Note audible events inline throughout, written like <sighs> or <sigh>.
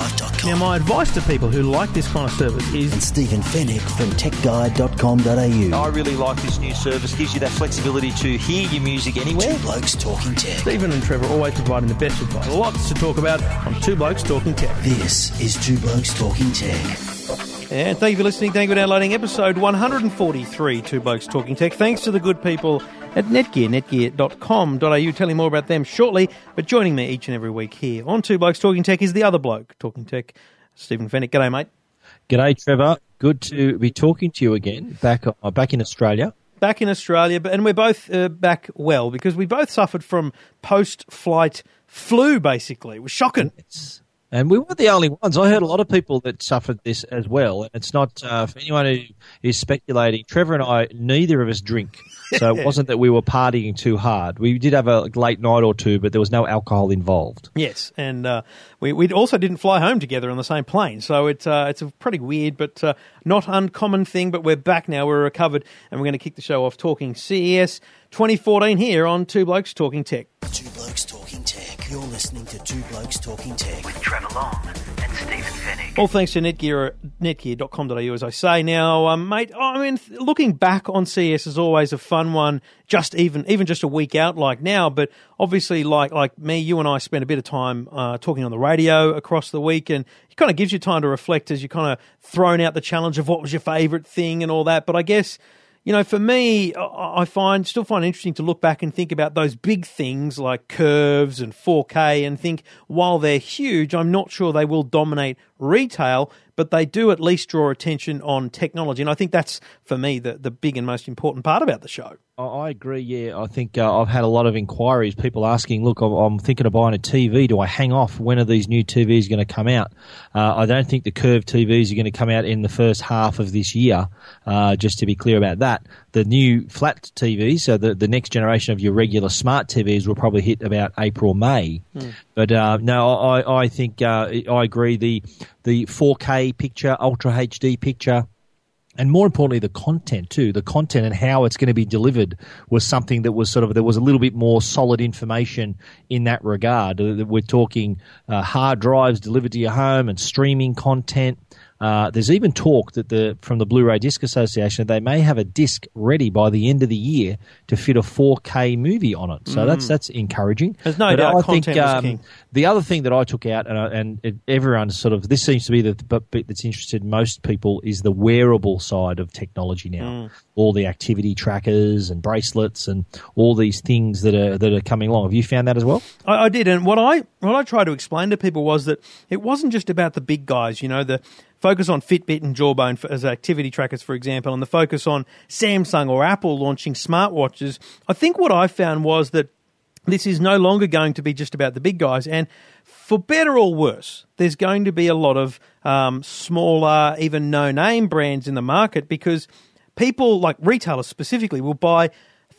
YourTechLife.com Now, my advice to people who like this kind of service is. and is Stephen Fenech from TechGuide.com.au. I really like this new service. Gives you that flexibility to hear your music anywhere. Two Blokes Talking Tech. Stephen and Trevor always providing the best advice. Lots to talk about on Two Blokes Talking Tech. This is Two Blokes Talking Tech. And thank you for listening. Thank you for downloading episode 143, Two Blokes Talking Tech. Thanks to the good people at Netgear, netgear.com.au. Telling more about them shortly. But joining me each and every week here on Two Blokes Talking Tech is the other bloke talking tech, Stephen Fenech. G'day, mate. G'day, Trevor. Good to be talking to you again. Back, uh, back in Australia. Back in Australia, and we're both uh, back well because we both suffered from post-flight flu. Basically, it was shocking. And we weren't the only ones. I heard a lot of people that suffered this as well. And it's not uh, for anyone who is speculating. Trevor and I, neither of us drink, so it <laughs> wasn't that we were partying too hard. We did have a late night or two, but there was no alcohol involved. Yes, and uh, we we also didn't fly home together on the same plane, so it's uh, it's a pretty weird but uh, not uncommon thing. But we're back now, we're recovered, and we're going to kick the show off talking CES 2014 here on Two Blokes Talking Tech. Two Blokes Talking Tech. You're listening to Two Blokes Talking Tech. with Trevor Long and Stephen Fenech. All thanks to Netgear, netgear.com.au, as I say. Now, um, mate, I mean, th- looking back on CES is always a fun one, just even even just a week out like now. But obviously, like like me, you and I spent a bit of time uh, talking on the radio across the week, and it kind of gives you time to reflect as you kind of thrown out the challenge of what was your favourite thing and all that. But I guess you know, for me, I find still find interesting to look back and think about those big things like curves and 4K, and think while they're huge, I'm not sure they will dominate retail, but they do at least draw attention on technology, and I think that's for me the the big and most important part about the show. I- agree. Yeah, I think uh, I've had a lot of inquiries. People asking, "Look, I'm, I'm thinking of buying a TV. Do I hang off? When are these new TVs going to come out?" Uh, I don't think the curved TVs are going to come out in the first half of this year. Uh, just to be clear about that, the new flat TVs, so the the next generation of your regular smart TVs, will probably hit about April May. But uh, no, I I think uh, I agree. The the 4K picture, Ultra HD picture and more importantly, the content too. The content and how it's going to be delivered was something that was sort of there was a little bit more solid information in that regard. Uh, We're talking uh, hard drives delivered to your home and streaming content. Uh, there's even talk that the from the Blu-ray Disc Association they may have a disc ready by the end of the year to fit a 4K movie on it. So that's that's encouraging. Mm. There's no But doubt I think, um. The other thing that I took out, and, I- and it, everyone sort of this seems to be the bit bit that's interested most people is the wearable side of technology now. Mm. All the activity trackers and bracelets and all these things that are that are coming along. Have you found that as well? I, I did, and what I what I tried to explain to people was that it wasn't just about the big guys. You know, the focus on Fitbit and Jawbone as activity trackers, for example, and the focus on Samsung or Apple launching smartwatches. I think what I found was that this is no longer going to be just about the big guys, and for better or worse, there's going to be a lot of um, smaller, even no-name brands in the market because people, like retailers specifically, will buy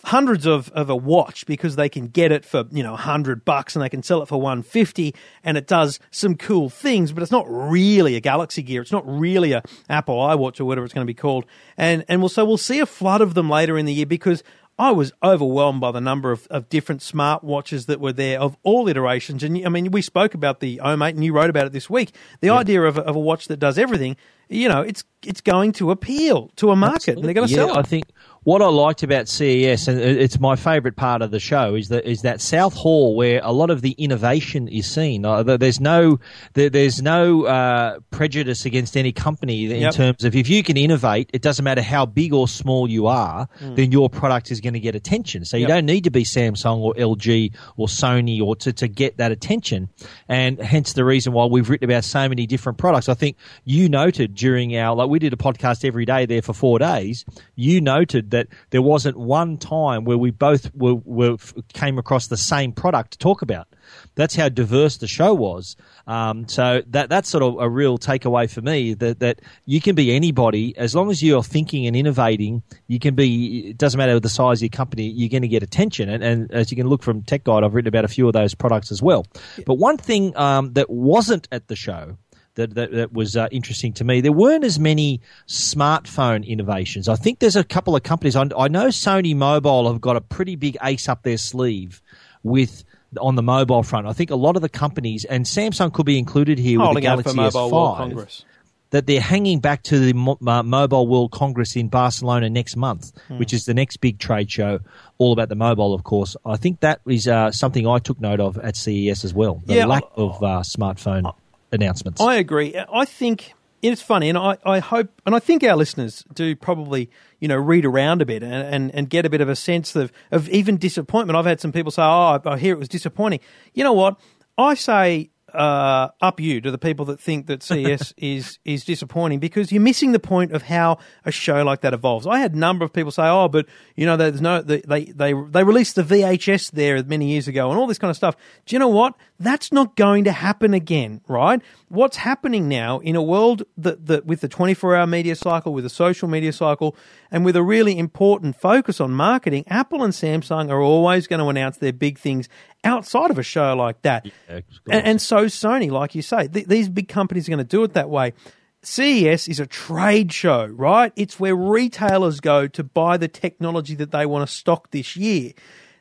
hundreds of, of a watch because they can get it for you know 100 bucks and they can sell it for 150 and it does some cool things but it's not really a galaxy gear. It's not really a apple iwatch or whatever it's going to be called. And and we'll so we'll see a flood of them later in the year because I was overwhelmed by the number of, of different smartwatches that were there of all iterations. And I mean, we spoke about the Omate and you wrote about it this week. The idea of a, of a watch that does everything, you know, it's it's going to appeal to a market and they're going to yeah, sell I it. think what I liked about CES, and it's my favourite part of the show, is that is that South Hall where a lot of the innovation is seen. Uh, there's no there, there's no uh, prejudice against any company in Yep. terms of if you can innovate, it doesn't matter how big or small you are, then your product is going to get attention. So you Mm. Yep. don't need to be Samsung or LG or Sony or to, to get that attention, and hence the reason why we've written about so many different products. I think you noted during our like we did a podcast every day there for four days. You noted that there wasn't one time where we both were, were came across the same product to talk about. That's how diverse the show was. Um, so that that's sort of a real takeaway for me that that you can be anybody as long as you're thinking and innovating. You can be. It doesn't matter the size of your company. You're going to get attention. And, and as you can look from Tech Guide, I've written about a few of those products as well. But one thing um, that wasn't at the show that, that, that was uh, interesting to me. There weren't as many smartphone innovations. I think there's a couple of companies. I, I know Sony Mobile have got a pretty big ace up their sleeve with on the mobile front. I think a lot of the companies and Samsung could be included here with the Holding out for Galaxy Mobile S5 World Congress. that they're hanging back to the Mo- uh, Mobile World Congress in Barcelona next month, Hmm. which is the next big trade show, all about the mobile, of course. I think that is uh, something I took note of at CES as well. The Yeah, lack I- of uh, smartphone announcements. I agree. I think it's funny, and I, I hope, and I think our listeners do probably, you know, read around a bit and, and, and get a bit of a sense of, of even disappointment. I've had some people say, oh, I hear it was disappointing. You know what? I say uh, up you to the people that think that CS <laughs> is is disappointing because you're missing the point of how a show like that evolves. I had a number of people say, "Oh, but you know, there's no they they they, they released the VHS there many years ago and all this kind of stuff." Do you know what? That's not going to happen again, right? What's happening now in a world that, that with the 24 hour media cycle, with a social media cycle, and with a really important focus on marketing, Apple and Samsung are always going to announce their big things outside of a show like that. of and, and so Sony, like you say, th- these big companies are going to do it that way. CES is a trade show, right? It's where retailers go to buy the technology that they want to stock this year.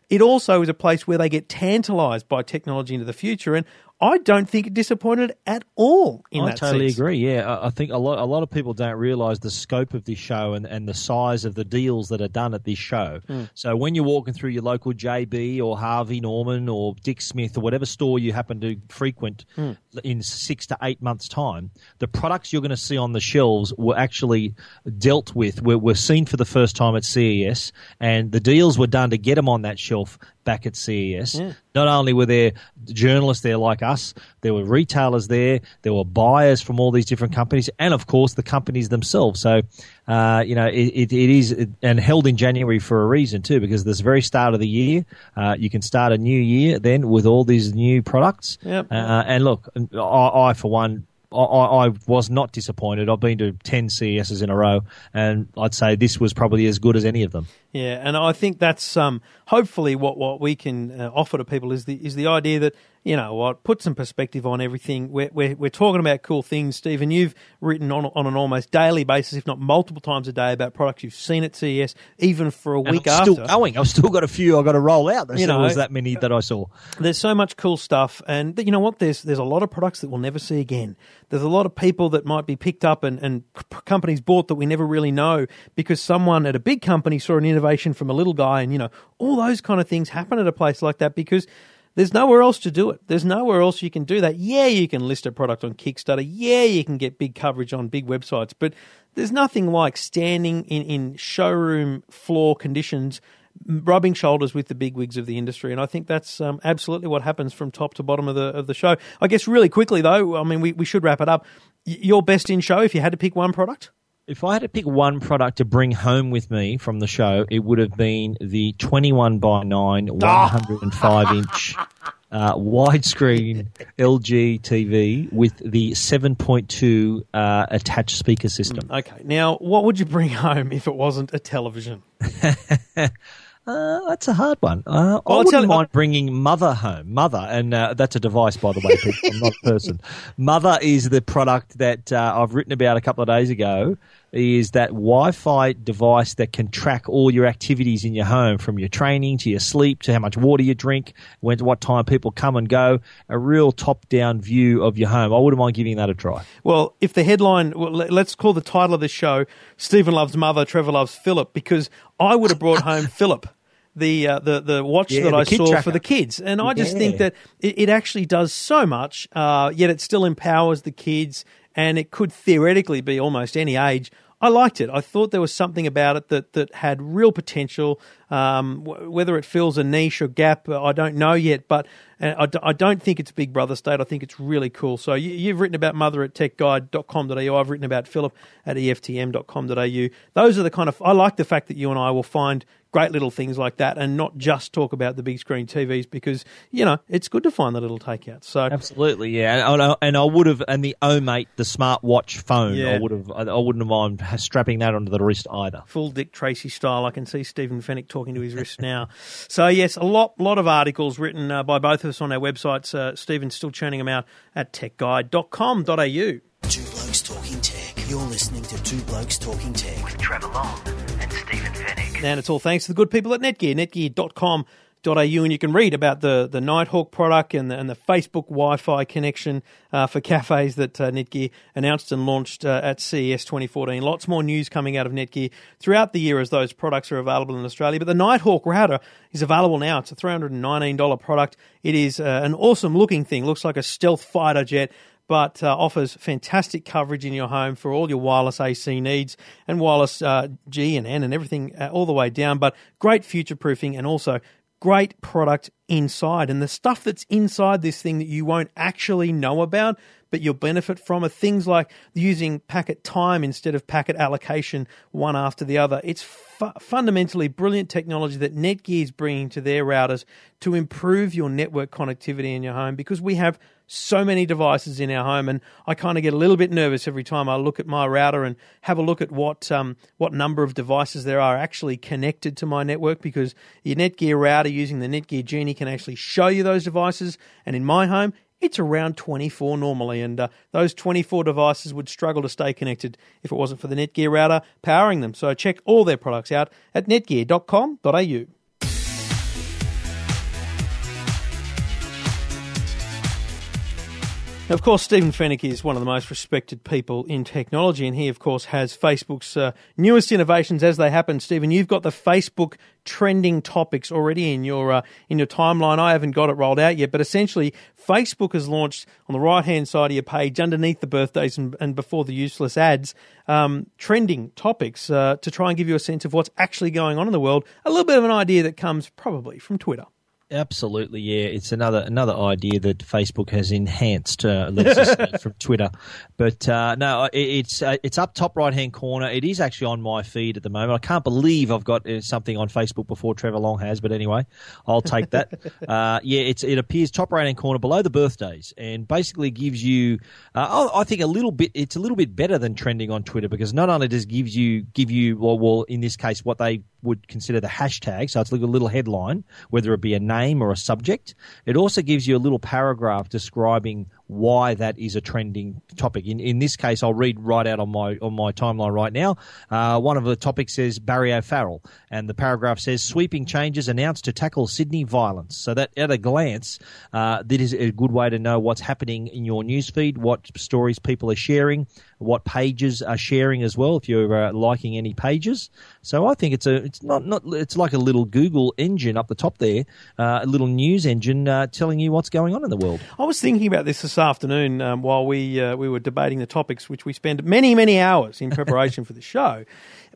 It also is a place where they get tantalized by technology into the future. And I don't think it disappointed at all in I that totally sense. agree. Yeah, I I think a lot a lot of people don't realise the scope of this show and, and the size of the deals that are done at this show. Hmm. So when you're walking through your local JB or Harvey Norman or Dick Smith or whatever store you happen to frequent Hmm. in six to eight months' time, the products you're going to see on the shelves were actually dealt with, were, were seen for the first time at CES, and the deals were done to get them on that shelf back at CES. Not only were there journalists there like us, there were retailers there, there were buyers from all these different companies, and of course the companies themselves. So, uh, you know, it, it, it is and held in January for a reason too, because this very start of the year, uh, you can start a new year then with all these new products. Yep. Uh, and look, I, I for one. I, I was not disappointed. I've been to 10 CESs in a row, and I'd say this was probably as good as any of them. Yeah, and I think that's um, hopefully what, what we can uh, offer to people is the is the idea that you know what put some perspective on everything. We're, we're we're talking about cool things, Stephen. You've written on on an almost daily basis, if not multiple times a day, about products you've seen at CES, even for a And week I'm after. still going. I've still got a few I've got to roll out. There You know, that many that I saw. There's so much cool stuff, and you know what? There's there's a lot of products that we'll never see again. There's a lot of people that might be picked up and, and companies bought that we never really know because someone at a big company saw an innovation from a little guy, and you know all those kind of things happen at a place like that because there's nowhere else to do it. There's nowhere else you can do that. Yeah, you can list a product on Kickstarter. Yeah, you can get big coverage on big websites, but there's nothing like standing in, in showroom floor conditions rubbing shoulders with the big wigs of the industry, and I think that's um, absolutely what happens from top to bottom of the of the show. I guess really quickly though, I mean we, we should wrap it up. Your best in show, if you had to pick one product, If I had to pick one product to bring home with me from the show, it would have been the 21 by 9, 105 <laughs> inch uh, widescreen LG TV with the 7.2 uh, attached speaker system. okay. Now, what would you bring home if it wasn't a television? <laughs> Uh, that's a hard one. Uh, I wouldn't tell you- mind bringing Mother home. Mother, and uh, that's a device, by the way, people. I'm not a person. <laughs> Mother is the product that uh, I've written about a couple of days ago. Is that Wi-Fi device that can track all your activities in your home, from your training to your sleep to how much water you drink, when what time people come and go. A real top-down view of your home. I wouldn't mind giving that a try. Well, if the headline, well, let- let's call the title of the show "Stephen loves mother, Trevor loves Filip," because I would have brought home <laughs> Filip. The, uh, the the watch Yeah, that the I saw tracker. for the kids, and I just Yeah. think that it, it actually does so much, uh, yet it still empowers the kids, and it could theoretically be almost any age. I liked it. I thought there was something about it that, that had real potential. Um, w- whether it fills a niche or gap, uh, I don't know yet, but uh, I, d- I don't think it's Big Brother state. I think it's really cool. So you, you've written about mother at techguide.com.au. I've written about Filip at EFTM.com.au. Those are the kind of, I like the fact that you and I will find great little things like that and not just talk about the big screen TVs because, you know, it's good to find the little takeouts. So Absolutely, yeah, and I, and I would have, and the OMate, the smartwatch phone, Yeah. I would have, I, I wouldn't have mind strapping that onto the wrist either. full Dick Tracy style. I can see Stephen Fenech talking to his wrist now. <laughs> So yes, a lot, lot of articles written uh, by both of us on our websites. Uh, Stephen's still churning them out at techguide.com.au. Two Blokes Talking Tech. You're listening to Two Blokes Talking Tech. with Trevor Long and it's all thanks to the good people at Netgear, netgear.com.au, and you can read about the, the Nighthawk product and the, and the Facebook Wi Fi connection uh, for cafes that uh, Netgear announced and launched uh, at CES 2014. Lots more news coming out of Netgear throughout the year as those products are available in Australia. But the Nighthawk router is available now. It's a $319 product. It is uh, an awesome looking thing, looks like a stealth fighter jet but uh, offers fantastic coverage in your home for all your wireless AC needs and wireless uh, G and N and everything uh, all the way down. But great future proofing and also great product inside. And the stuff that's inside this thing that you won't actually know about, but you'll benefit from are things like using packet time instead of packet allocation one after the other. It's fu- fundamentally brilliant technology that Netgear is bringing to their routers to improve your network connectivity in your home because we have so many devices in our home, and I kind of get a little bit nervous every time I look at my router and have a look at what um, what number of devices there are actually connected to my network. Because your Netgear router using the Netgear Genie can actually show you those devices, and in my home. It's around 24 normally, and uh, those 24 devices would struggle to stay connected if it wasn't for the Netgear router powering them. So check all their products out at netgear.com.au. Now, of course, Stephen Fenech is one of the most respected people in technology, and he, of course, has Facebook's uh, newest innovations as they happen. Stephen, you've got the Facebook trending topics already in your uh, in your timeline. I haven't got it rolled out yet, but essentially, Facebook has launched on the right hand side of your page, underneath the birthdays and, and before the useless ads, um, trending topics uh, to try and give you a sense of what's actually going on in the world. A little bit of an idea that comes probably from Twitter. Absolutely, yeah. It's another another idea that Facebook has enhanced, uh, let's just say, from Twitter. But uh, no, it, it's uh, it's up top right hand corner. It is actually on my feed at the moment. I can't believe I've got uh, something on Facebook before Trevor Long has. But anyway, I'll take that. <laughs> uh, yeah, it's it appears top right hand corner below the birthdays, and basically gives you. Uh, I I think a little bit. It's a little bit better than trending on Twitter because not only does it gives you give you well, well in this case what they would consider the hashtag. So it's like a little headline, whether it be a name or a subject. It also gives you a little paragraph describing why that is a trending topic. In in this case, I'll read right out on my on my timeline right now. Uh, one of the topics says Barry O'Farrell, and the paragraph says sweeping changes announced to tackle Sydney violence. So that at a glance, uh, that is a good way to know what's happening in your newsfeed, what stories people are sharing, what pages are sharing as well. If you're uh, liking any pages, so I think it's a it's not not it's like a little Google engine up the top there, uh, a little news engine uh, telling you what's going on in the world. I was thinking about this this afternoon um, while we uh, we were debating the topics, which we spent many many hours in preparation for the show.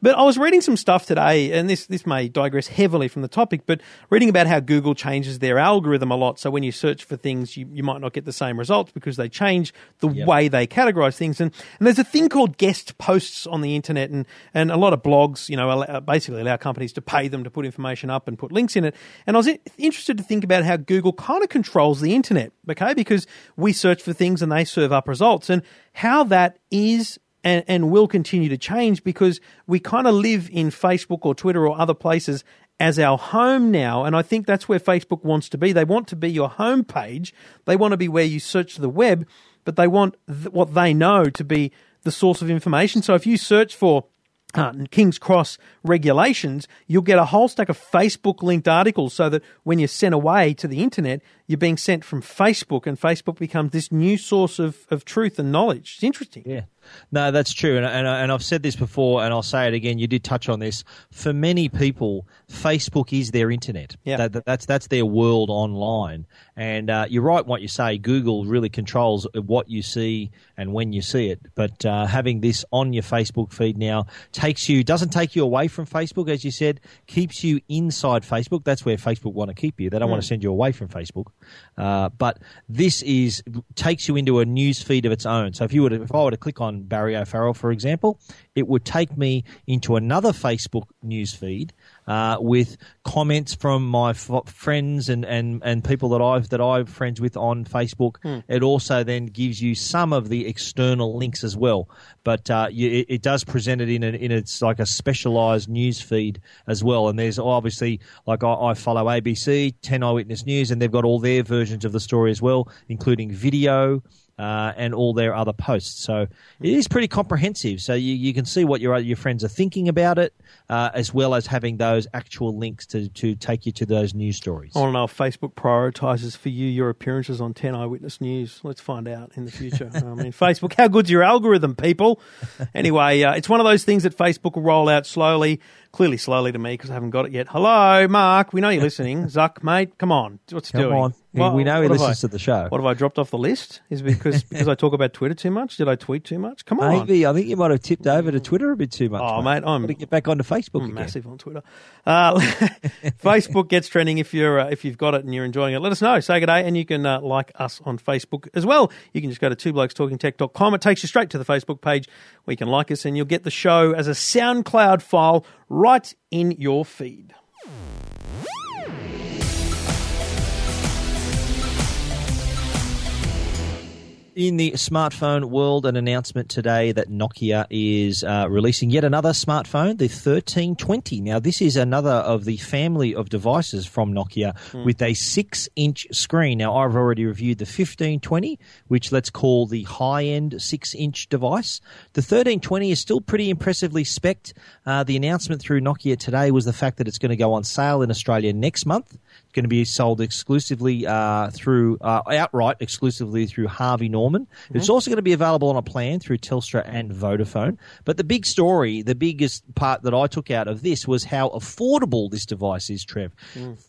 But I was reading some stuff today, and this this may digress heavily from the topic, but reading about how Google changes their algorithm a lot. So when you search for things, you, you might not get the same results because they change the way they categorize things. And, and there's a thing called guest posts on the internet, and, and a lot of blogs, you know, allow, uh, basically allow companies to pay them to put information up and put links in it. And I was interested to think about how Google kind of controls the internet, okay? Because we search for things and they serve up results, and how that is and, and will continue to change because we kind of live in Facebook or Twitter or other places as our home now. And I think that's where Facebook wants to be. They want to be your home page. They want to be where you search the web, but they want th- what they know to be the source of information. So if you search for uh, King's Cross regulations, you'll get a whole stack of Facebook linked articles so that when you're sent away to the internet, you're being sent from Facebook and Facebook becomes this new source of, of truth and knowledge. It's interesting. Yeah. No, that's true, and, and and I've said this before, and I'll say it again. You did touch on this. For many people, Facebook is their internet. Yeah. That, that- that's that's their world online. And uh, you're right, what you say. Google really controls what you see and when you see it. But uh, having this on your Facebook feed now takes you doesn't take you away from Facebook, as you said, keeps you inside Facebook. That's where Facebook want to keep you. They don't want to send you away from Facebook. Uh, but this is takes you into a news feed of its own. So if you were to, if I were to click on Barry O'Farrell, for example, it would take me into another Facebook news feed uh, with comments from my f- friends and, and, and people that I've that I'm friends with on Facebook. It also then gives you some of the external links as well, but uh, you, it, it does present it in a, in it's like a specialised news feed as well. And there's obviously like I, I follow ABC, Ten Eyewitness News, and they've got all their versions of the story as well, including video uh, and all their other posts. So it is pretty comprehensive. So you, you can see what your your friends are thinking about it, uh, as well as having those actual links to, to take you to those news stories. I want to know if Facebook prioritises for you your appearances on 10 Eyewitness News. Let's find out in the future. <laughs> I mean, Facebook, how good's your algorithm, people? <laughs> Anyway, uh, it's one of those things that Facebook will roll out slowly, clearly slowly to me because I haven't got it yet. Hello, Mark. We know you're listening. <laughs> Zuck, mate, come on. What's Come doing? on. We- we know he listens I- to the show. What have I dropped off the list? Is it because <laughs> because I talk about Twitter too much? Did I tweet too much? Come on. Maybe I think you might have tipped over to Twitter a bit too much. Oh, mate, I'm- Gotta get back onto Facebook I'm again. massive on Twitter. Uh, <laughs> Facebook gets trending if you're uh, if you've got it and you're enjoying it. Let us know. Say good day, and you can uh, like us on Facebook as well. You can just go to twoblokestalkingtech.com. It takes you straight to the Facebook page where you can like us, and you'll get the show as a SoundCloud file right in your feed. In the smartphone world, an announcement today that Nokia is uh, releasing yet another smartphone, the 1320. Now, this is another of the family of devices from Nokia with a six inch screen. Now, I've already reviewed the 1520, which let's call the high end six inch device. The 1320 is still pretty impressively spec'd. Uh, the announcement through Nokia today was the fact that it's going to go on sale in Australia next month. Going to be sold exclusively uh, through uh, outright exclusively through Harvey Norman. It's also going to be available on a plan through Telstra and Vodafone. But the big story, the biggest part that I took out of this was how affordable this device is. Trev,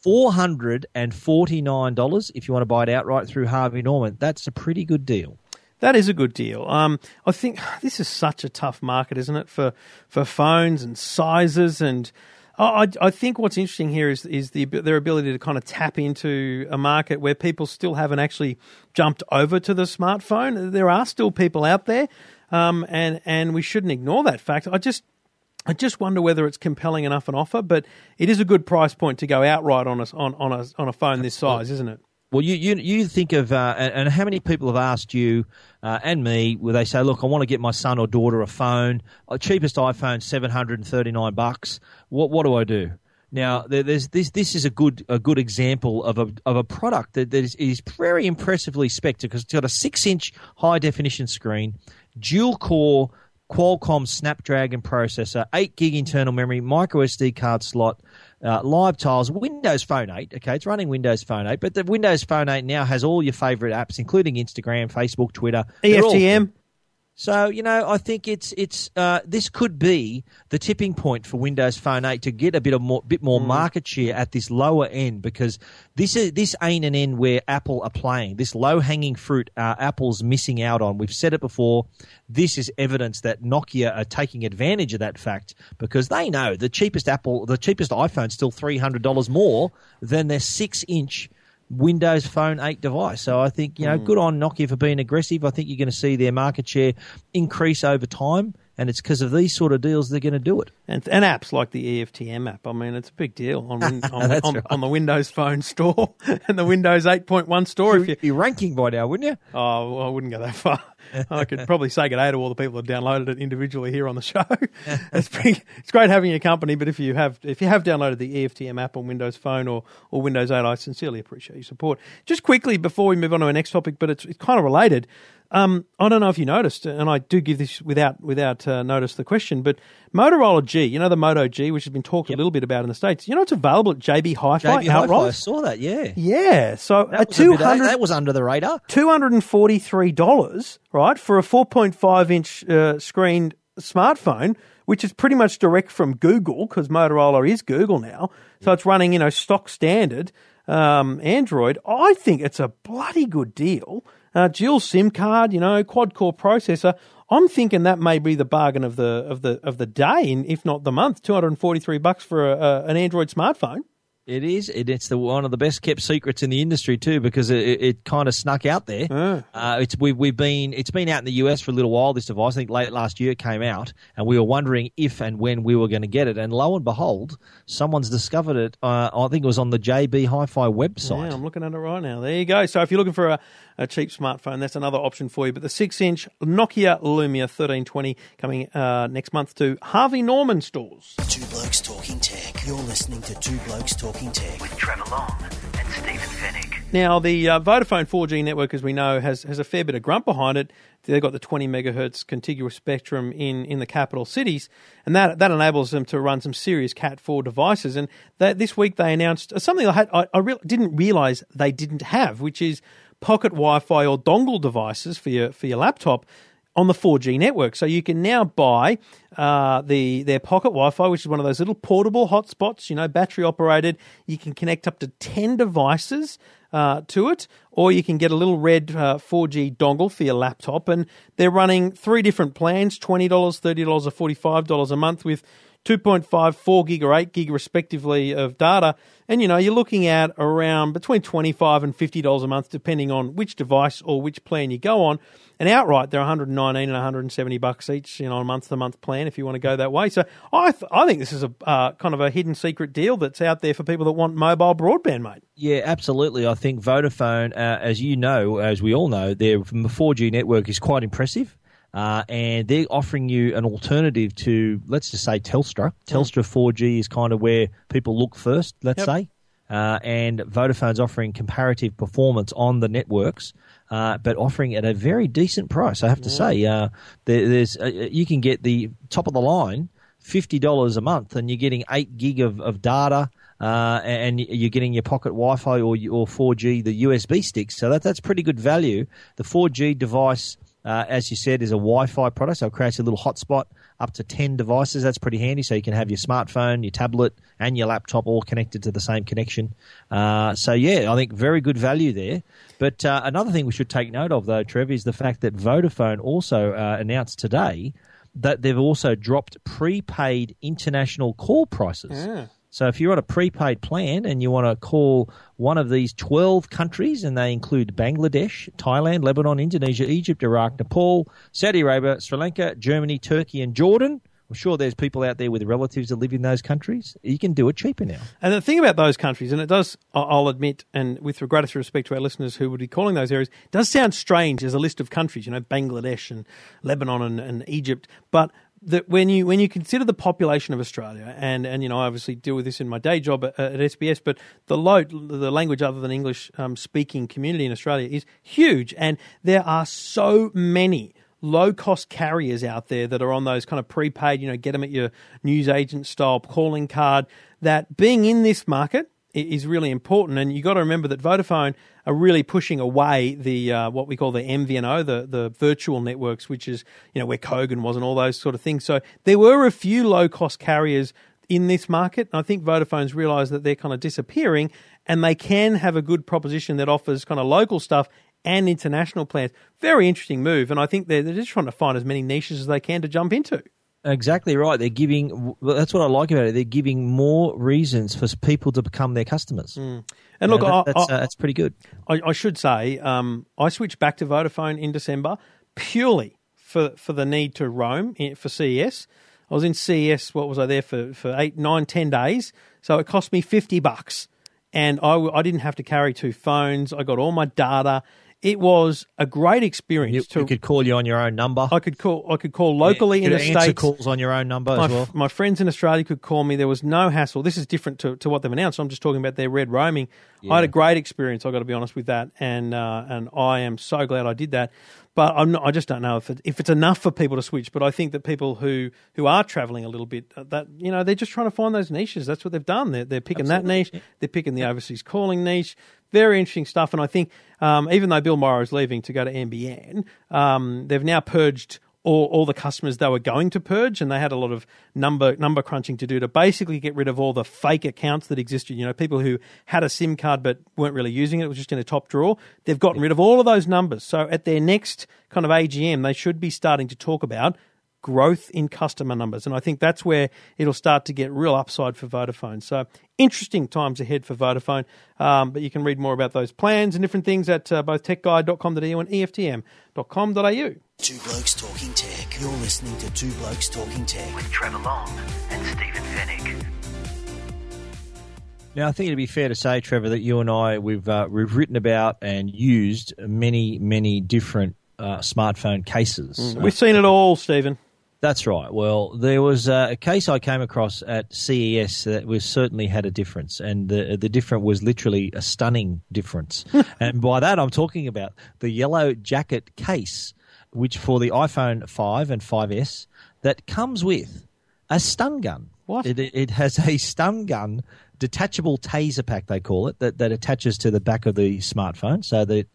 four hundred and forty nine dollars if you want to buy it outright through Harvey Norman. That's a pretty good deal. That is a good deal. Um, I think <sighs> this is such a tough market, isn't it, for for phones and sizes and. I, I think what's interesting here is is the their ability to kind of tap into a market where people still haven't actually jumped over to the smartphone. There are still people out there, um, and and we shouldn't ignore that fact. I just I just wonder whether it's compelling enough an offer, but it is a good price point to go outright on a on, on a on a phone this size, isn't it? Well, you you, you think of uh, and, how many people have asked you uh, and me where they say, "Look, I want to get my son or daughter a phone. Uh, cheapest iPhone, seven hundred and thirty nine bucks. What what do I do?" Now, there, there's this. This is a good a good example of a of a product that, that is, is very impressively spec'd because it's got a six inch high definition screen, dual core Qualcomm Snapdragon processor, eight gig internal memory, micro SD card slot, uh, live tiles, Windows Phone 8. Okay, it's running Windows Phone 8, but the Windows Phone 8 now has all your favorite apps, including Instagram, Facebook, Twitter. EFTM. So you know, I think it's it's uh, this could be the tipping point for Windows Phone 8 to get a bit of more bit more market share at this lower end because this is this ain't an end where Apple are playing. This low hanging fruit, uh, Apple's missing out on. We've said it before. This is evidence that Nokia are taking advantage of that fact because they know the cheapest Apple, the cheapest iPhone, is still three hundred dollars more than their six inch. Windows Phone 8 device. So I think, you know, hmm. good on Nokia for being aggressive. I think you're going to see their market share increase over time. And it's because of these sort of deals they're going to do it. and, and apps like the EFTM app. I mean, it's a big deal on <laughs> on, on, right. on the Windows Phone store <laughs> and the Windows 8.1 store. If you, You'd be ranking by now, wouldn't you? oh, well, I wouldn't go that far. <laughs> I could probably say good day to all the people that downloaded it individually here on the show. <laughs> it's pretty, it's great having your company, but if you have if you have downloaded the EFTM app on Windows Phone or, or Windows 8, I sincerely appreciate your support. Just quickly before we move on to our next topic, but it's, it's kind of related. Um, I don't know if you noticed, and I do give this without without uh, notice the question, but Motorola G, you know the Moto G, which has been talked a little bit about in the states. You know it's available at JB Hi-Fi JB Hi-Fi, I saw that. Yeah, Yeah, so that a was, a bit- two that, was under the radar. $243, right, for a 4.5 inch uh, screened smartphone, which is pretty much direct from Google because Motorola is Google now. So it's running, you know, stock standard um, Android. I think it's a bloody good deal. Uh, dual SIM card, you know, quad core processor. I'm thinking that may be the bargain of the of the of the day, if not the month. 243 bucks for a, a, an Android smartphone. It is. It, it's the one of the best kept secrets in the industry too, because it, it, it kind of snuck out there. Uh, it's we, we've been it's been out in the US for a little while. This device, I think, late last year it came out, and we were wondering if and when we were going to get it. And lo and behold, someone's discovered it. Uh, I think it was on the JB Hi-Fi website. Yeah, I'm looking at it right now. There you go. So if you're looking for a, a cheap smartphone, that's another option for you. But the six-inch Nokia Lumia 1320 coming uh, next month to Harvey Norman stores. Two Blokes Talking Tech. You're listening to Two Blokes Talking Tech. With Trevor Long and Stephen Fenech. Now the uh, Vodafone 4G network, as we know, has has a fair bit of grunt behind it. They've got the 20 megahertz contiguous spectrum in, in the capital cities, and that that enables them to run some serious Cat 4 devices. And that, this week they announced something I had I, I re- didn't realize they didn't have, which is pocket Wi-Fi or dongle devices for your for your laptop on the 4G network. So you can now buy uh, the their pocket Wi-Fi, which is one of those little portable hotspots, you know, battery operated. You can connect up to 10 devices uh, to it, or you can get a little red uh, 4G dongle for your laptop. And they're running three different plans $20, $30, or $45 a month with 2.5, 4 gig or 8 gig respectively of data. And you know, you're looking at around between 25 and $50 a month depending on which device or which plan you go on. And outright, they're 119 and 170 bucks each, you know, a month to month plan if you want to go that way. So I, th- I think this is a uh, kind of a hidden secret deal that's out there for people that want mobile broadband, mate. Yeah, absolutely. I think Vodafone, uh, as you know, as we all know, their 4G network is quite impressive. Uh, and they're offering you an alternative to, let's just say, Telstra. Telstra 4G is kind of where people look first, let's Yep. say. Uh, and Vodafone's offering comparative performance on the networks, uh, but offering at a very decent price. I have to say, uh, there, there's uh, you can get the top of the line, fifty dollars a month, and you're getting eight gig of, of data, uh, and you're getting your pocket Wi-Fi or or 4G, the USB sticks. So that that's pretty good value. The 4G device. Uh, as you said, is a Wi-Fi product, so it creates a little hotspot up to ten devices. That's pretty handy. So you can have your smartphone, your tablet, and your laptop all connected to the same connection. Uh, so yeah, I think very good value there. But uh, another thing we should take note of, though, Trev, is the fact that Vodafone also uh, announced today that they've also dropped prepaid international call prices. So if you're on a prepaid plan and you want to call one of these 12 countries, and they include Bangladesh, Thailand, Lebanon, Indonesia, Egypt, Iraq, Nepal, Saudi Arabia, Sri Lanka, Germany, Turkey, and Jordan. I'm sure there's people out there with relatives that live in those countries. You can do it cheaper now. And the thing about those countries, and it does, I'll admit, and with the greatest respect to our listeners who would be calling those areas, does sound strange as a list of countries, you know, Bangladesh and Lebanon and, and Egypt. But that when you when you consider the population of Australia, and, and you know, I obviously deal with this in my day job at, at SBS, but the low, the language other than English um, speaking community in Australia is huge, and there are so many low cost carriers out there that are on those kind of prepaid, you know, get them at your newsagent style calling card. That being in this market is really important, and you got to remember that Vodafone are really pushing away the uh, what we call the MVNO, the the virtual networks, which is you know where Kogan was and all those sort of things. So there were a few low cost carriers in this market. And I think Vodafone's realised that they're kind of disappearing, and they can have a good proposition that offers kind of local stuff and international plans. Very interesting move, and I think they're, they're just trying to find as many niches as they can to jump into. Exactly right. They're giving. well, That's what I like about it. They're giving more reasons for people to become their customers. And You look, know, I, that- that's, I- uh, that's pretty good. I, I should say, um, I switched back to Vodafone in December purely for for the need to roam for CES. I was in CES. What was I there for? For eight, nine, ten days. So it cost me fifty bucks, and I I didn't have to carry two phones. I got all my data. It was a great experience. You, to, you could call you on your own number. I could call. I could call locally You in could the answer states. calls on your own number my, as well. my friends in Australia could call me. There was no hassle. This is different to, to what they've announced. I'm just talking about their red roaming. I had a great experience. I've got to be honest with that, and uh, and I am so glad I did that. but I'm not, I just don't know if it, if it's enough for people to switch. But I think that people who who are traveling a little bit, uh, that you know, they're just trying to find those niches. That's what they've done. They're they're picking that niche. They're picking the overseas calling niche. Very interesting stuff. And I think um, even though Bill Morrow is leaving to go to NBN, um, they've now purged all, all the customers they were going to purge, and they had a lot of number number crunching to do to basically get rid of all the fake accounts that existed. You know, people who had a SIM card but weren't really using it; it was just in a top drawer. They've gotten rid of all of those numbers. So at their next kind of AGM, they should be starting to talk about growth in customer numbers. And I think that's where it'll start to get real upside for Vodafone. So interesting times ahead for Vodafone. Um, but you can read more about those plans and different things at uh, both techguide.com.au and EFTM.com.au. Two Blokes Talking Tech. You're listening to Two Blokes Talking Tech. With Trevor Long and Stephen Fenech. Now, I think it'd be fair to say, Trevor, that you and I we've uh, we've written about and used many many different uh, smartphone cases. We've seen it all, Stephen. That's right. Well, there was a case I came across at CES that was certainly had a difference, and the the difference was literally a stunning difference. <laughs> and by that, I'm talking about the yellow jacket case, which for the iPhone 5 and 5S that comes with a stun gun. What? It, it has a stun gun, detachable taser pack they call it, that, that attaches to the back of the smartphone, so that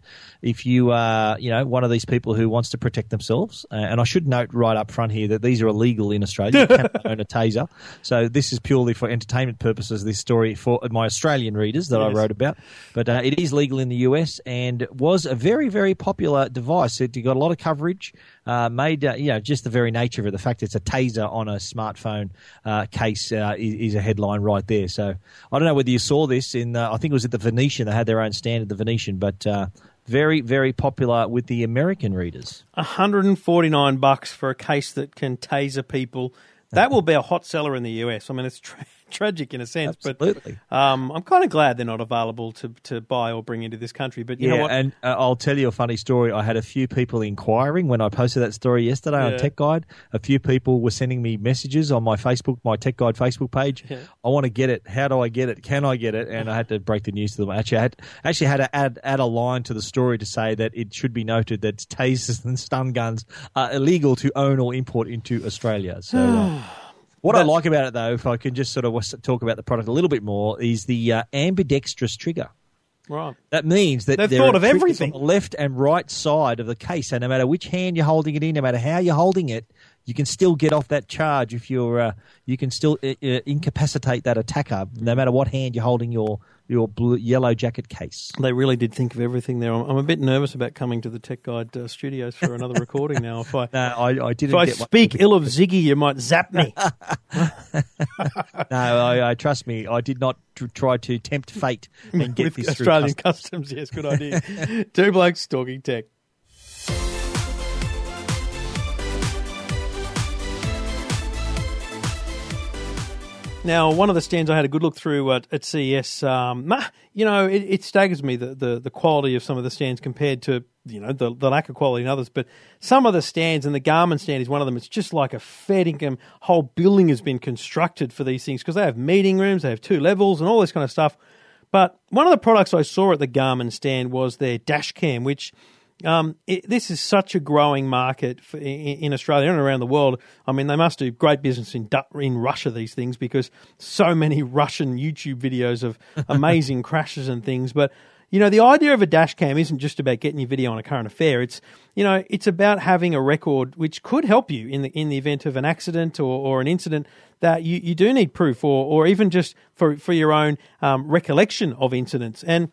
if you are, you know, one of these people who wants to protect themselves, uh, and I should note right up front here that these are illegal in Australia. You cannot <laughs> own a taser, so this is purely for entertainment purposes. This story for my Australian readers that I wrote about, but uh, it is legal in the US and was a very very popular device. It got a lot of coverage. Uh, made uh, you know just the very nature of it, the fact it's a taser on a smartphone uh, case uh, is, is a headline right there. So I don't know whether you saw this in. Uh, I think it was at the Venetian. They had their own stand at the Venetian, but uh, very very popular with the American readers. 149 bucks for a case that can taser people. That will be a hot seller in the US. I mean, it's tra- tragic in a sense, Absolutely. but um, I'm kind of glad they're not available to, to buy or bring into this country. But you know what? and uh, I'll tell you a funny story. I had a few people inquiring when I posted that story yesterday Yeah. on Tech Guide. A few people were sending me messages on my Facebook, my Tech Guide Facebook page. I want to get it. How do I get it? Can I get it? And I had to break the news to them. Actually, I had actually had to add add a line to the story to say that it should be noted that tasers and stun guns are illegal to own or import into Australia. So. uh, <sighs> <sighs> <sighs> What I like about it, though, if I can just sort of talk about the product a little bit more, is the uh, ambidextrous trigger. right. That means that They've thought of everything. on the left and right side of the case. So no matter which hand you're holding it in, no matter how you're holding it, you can still get off that charge. If you're, uh, you can still uh, uh, incapacitate that attacker, no matter what hand you're holding your your blue, yellow jacket case. They really did think of everything there. I'm, I'm a bit nervous about coming to the Tech Guide uh, studios for another recording now. If I, <laughs> No, I, I didn't. if I one. speak ill of Ziggy, you might zap me. <laughs> No, I, I trust me. I did not tr- try to tempt fate and get with this through Australian customs. customs. Yes, good idea. <laughs> Two blokes talking tech. Now, one of the stands I had a good look through at, at CES, um, you know, it, it staggers me the, the, the quality of some of the stands compared to, you know, the, the lack of quality in others. But some of the stands, and the Garmin stand is one of them, it's just like a fair income. Whole building has been constructed for these things because they have meeting rooms, they have two levels, and all this kind of stuff. But one of the products I saw at the Garmin stand was their dash cam, which um, it, this is such a growing market for, in, in Australia and around the world. I mean, they must do great business in in Russia these things because so many Russian YouTube videos of <laughs> amazing crashes and things. But you know, the idea of a dash cam isn't just about getting your video on a current affair. It's you know, it's about having a record which could help you in the in the event of an accident or, or an incident that you, you do need proof or or even just for for your own um, recollection of incidents and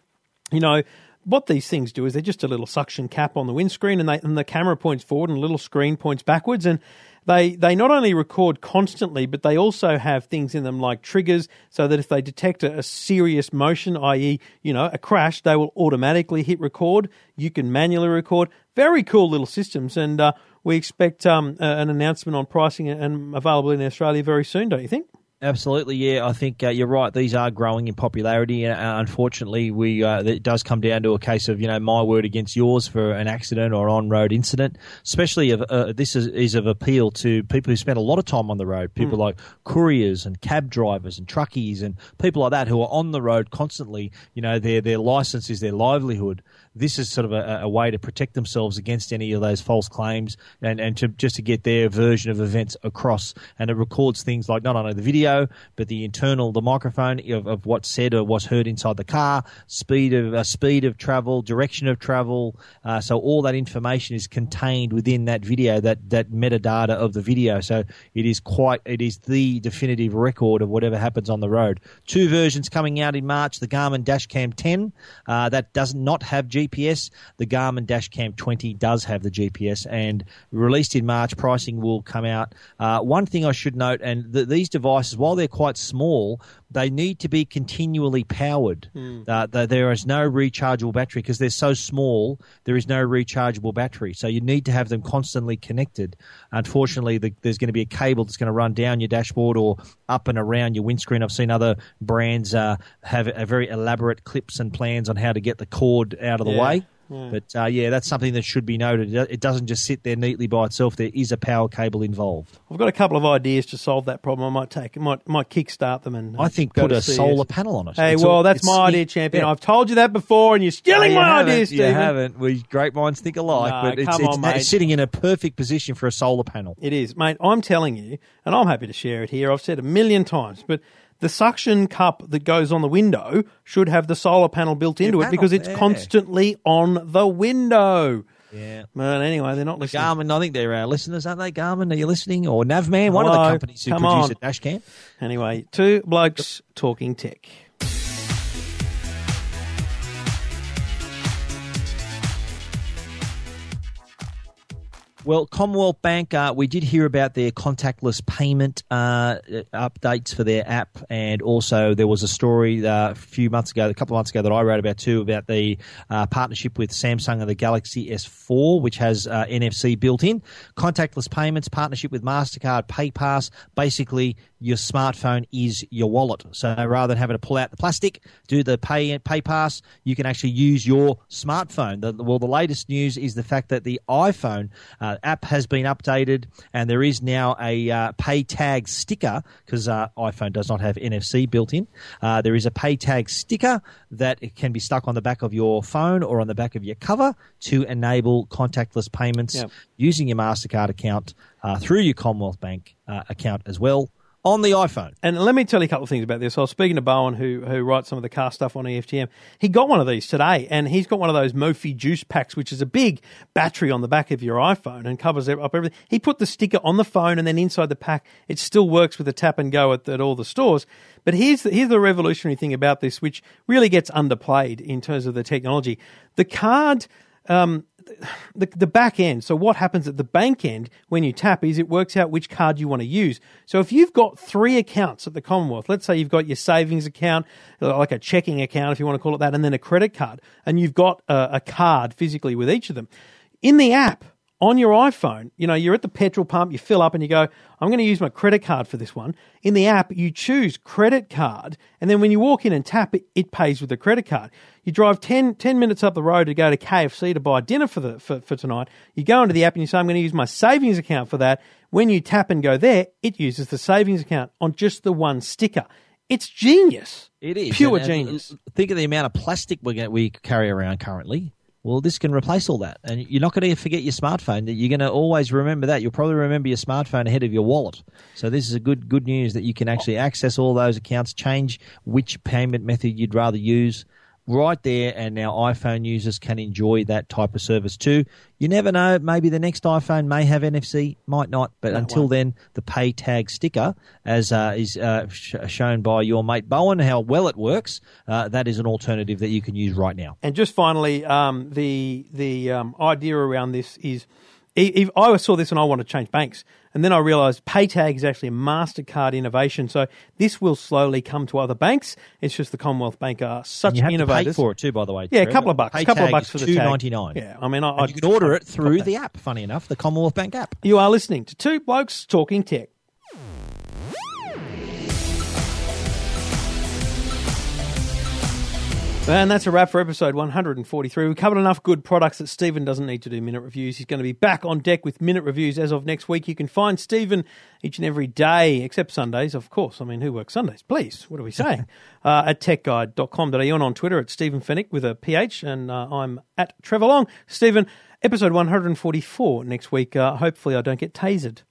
you know what these things do is they're just a little suction cap on the windscreen and they and the camera points forward and a little screen points backwards. And they they not only record constantly but they also have things in them like triggers so that if they detect a, a serious motion i.e. you know a crash they will automatically hit record. You can manually record. Very cool little systems. And uh, we expect um, a- an announcement on pricing and availability in Australia very soon don't you think Absolutely, yeah. I think uh, you're right. These are growing in popularity, and uh, unfortunately, we uh, it does come down to a case of you know my word against yours for an accident or on road incident. Especially if uh, this is, is of appeal to people who spend a lot of time on the road, people like couriers and cab drivers and truckies and people like that who are on the road constantly. You know, their their license is their livelihood. This is sort of a, a way to protect themselves against any of those false claims and, and to just to get their version of events across. And it records things like not only the video, but the internal, the microphone of, of what's said or what's heard inside the car, speed of uh, speed of travel, direction of travel. Uh, so all that information is contained within that video, that that metadata of the video. So it is quite, it is the definitive record of whatever happens on the road. Two versions coming out in March: the Garmin Dashcam 10 uh, that does not have GPS. The Garmin Dashcam 20 does have the GPS, and released in March. Pricing will come out. Uh, one thing I should note, and th- these devices, while they're quite small, they need to be continually powered. Uh, th- there is no rechargeable battery because they're so small. There is no rechargeable battery, so you need to have them constantly connected. Unfortunately, the, there's going to be a cable that's going to run down your dashboard or up and around your windscreen. I've seen other brands uh, have a very elaborate clips and plans on how to get the cord out of the Yeah. way. But uh, yeah, that's something that should be noted. It doesn't just sit there neatly by itself. There is a power cable involved. I've got a couple of ideas to solve that problem. I might take, might might kickstart them and I think put a solar panel on it. Hey, It's well, all- that's it's- my idea, champion. yeah. I've told you that before, and you're stealing No, you my ideas, You Stephen. haven't. We great minds think alike, No, but it's, it's on, mate. sitting in a perfect position for a solar panel. It is, mate. I'm telling you, and I'm happy to share it here. I've said a million times, but the suction cup that goes on the window should have the solar panel built into it panel, because it's yeah. constantly on the window. Yeah. But anyway, they're not listening. Garmin, I think they're our listeners, aren't they? Garmin, are you listening? Or Navman, one of the companies who produce on. a dash cam. Anyway, two blokes talking tech. Well, Commonwealth Bank, uh, we did hear about their contactless payment uh, updates for their app, and also there was a story uh, a few months ago, a couple of months ago, that I wrote about too, about the uh, partnership with Samsung and the Galaxy S4, which has uh, NFC built in. Contactless payments, partnership with Mastercard, PayPass. Basically, your smartphone is your wallet. So rather than having to pull out the plastic, do the pay pay pass, you can actually use your smartphone. The, well, the latest news is the fact that the iPhone uh, app has been updated, and there is now a uh, pay tag sticker because uh, iPhone does not have NFC built in. Uh, there is a pay tag sticker that can be stuck on the back of your phone or on the back of your cover to enable contactless payments Yep. using your Mastercard account uh, through your Commonwealth Bank uh, account as well on the iPhone. And let me tell you a couple of things about this. I was speaking to Bowen, who who writes some of the car stuff on EFTM. He got one of these today, and he's got one of those Mophie juice packs, which is a big battery on the back of your iPhone and covers up everything. He put the sticker on the phone, and then inside the pack, it still works with the tap and go at, at all the stores. But here's the, here's the revolutionary thing about this, which really gets underplayed in terms of the technology. The card. Um, the, the back end. So what happens at the bank end when you tap is it works out which card you want to use. So if you've got three accounts at the Commonwealth, let's say you've got your savings account, uh, like a checking account, if you want to call it that, and then a credit card, and you've got a, a card physically with each of them, in the app on your iPhone, you know, you're at the petrol pump, you fill up and you go, I'm going to use my credit card for this one. In the app, you choose credit card. And then when you walk in and tap it, it pays with the credit card. You drive 10, 10 minutes up the road to go to KFC to buy dinner for, the, for, for tonight. You go into the app and you say, I'm going to use my savings account for that. When you tap and go there, it uses the savings account on just the one sticker. It's genius. It is Pure And- and genius. Think of the amount of plastic we get, we carry around currently. Well, this can replace all that, and you're not going to forget your smartphone. You're going to always remember that. You'll probably remember your smartphone ahead of your wallet. So this is a good good news that you can actually access all those accounts, change which payment method you'd rather use right there, and now iPhone users can enjoy that type of service too. You never know. Maybe the next iPhone may have NFC, might not. But until then, the pay tag sticker, as uh, is uh, sh- shown by your mate Bowen, how well it works, uh, that is an alternative that you can use right now. And just finally, um, the the um, idea around this is, if, if I saw this and I want to change banks, and then I realised PayTag is actually a Mastercard innovation. So this will slowly come to other banks. It's just the Commonwealth Bank are such And you have innovators. to pay for it too, by the way. Yeah, a couple of bucks. A couple of bucks for the two tag. ninety nine. Yeah, I mean, I, And you can order it through the app. Funny enough, the Commonwealth Bank app. You are listening to Two Blokes Talking Tech. And that's a wrap for episode 143. We covered enough good products that Stephen doesn't need to do minute reviews. He's going to be back on deck with minute reviews as of next week. You can find Stephen each and every day, except Sundays, of course. I mean, who works Sundays? Please, what are we saying? <laughs> uh, at techguide.com.au and on Twitter at Stephen Fenech with a PH, and uh, I'm at Trevor Long. Stephen, episode 144 next week. Uh, hopefully, I don't get tasered.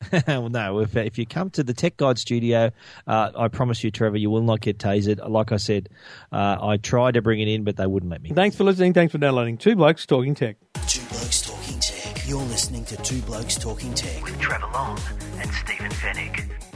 <laughs> well, no, if, if you come to the Tech Guide studio, uh, I promise you, Trevor, you will not get tasered. Like I said, uh, I tried to bring it in, but they wouldn't let me. Thanks for listening. Thanks for downloading. Two Blokes Talking Tech. Two Blokes Talking Tech. You're listening to Two Blokes Talking Tech. With Trevor Long and Stephen Fenech.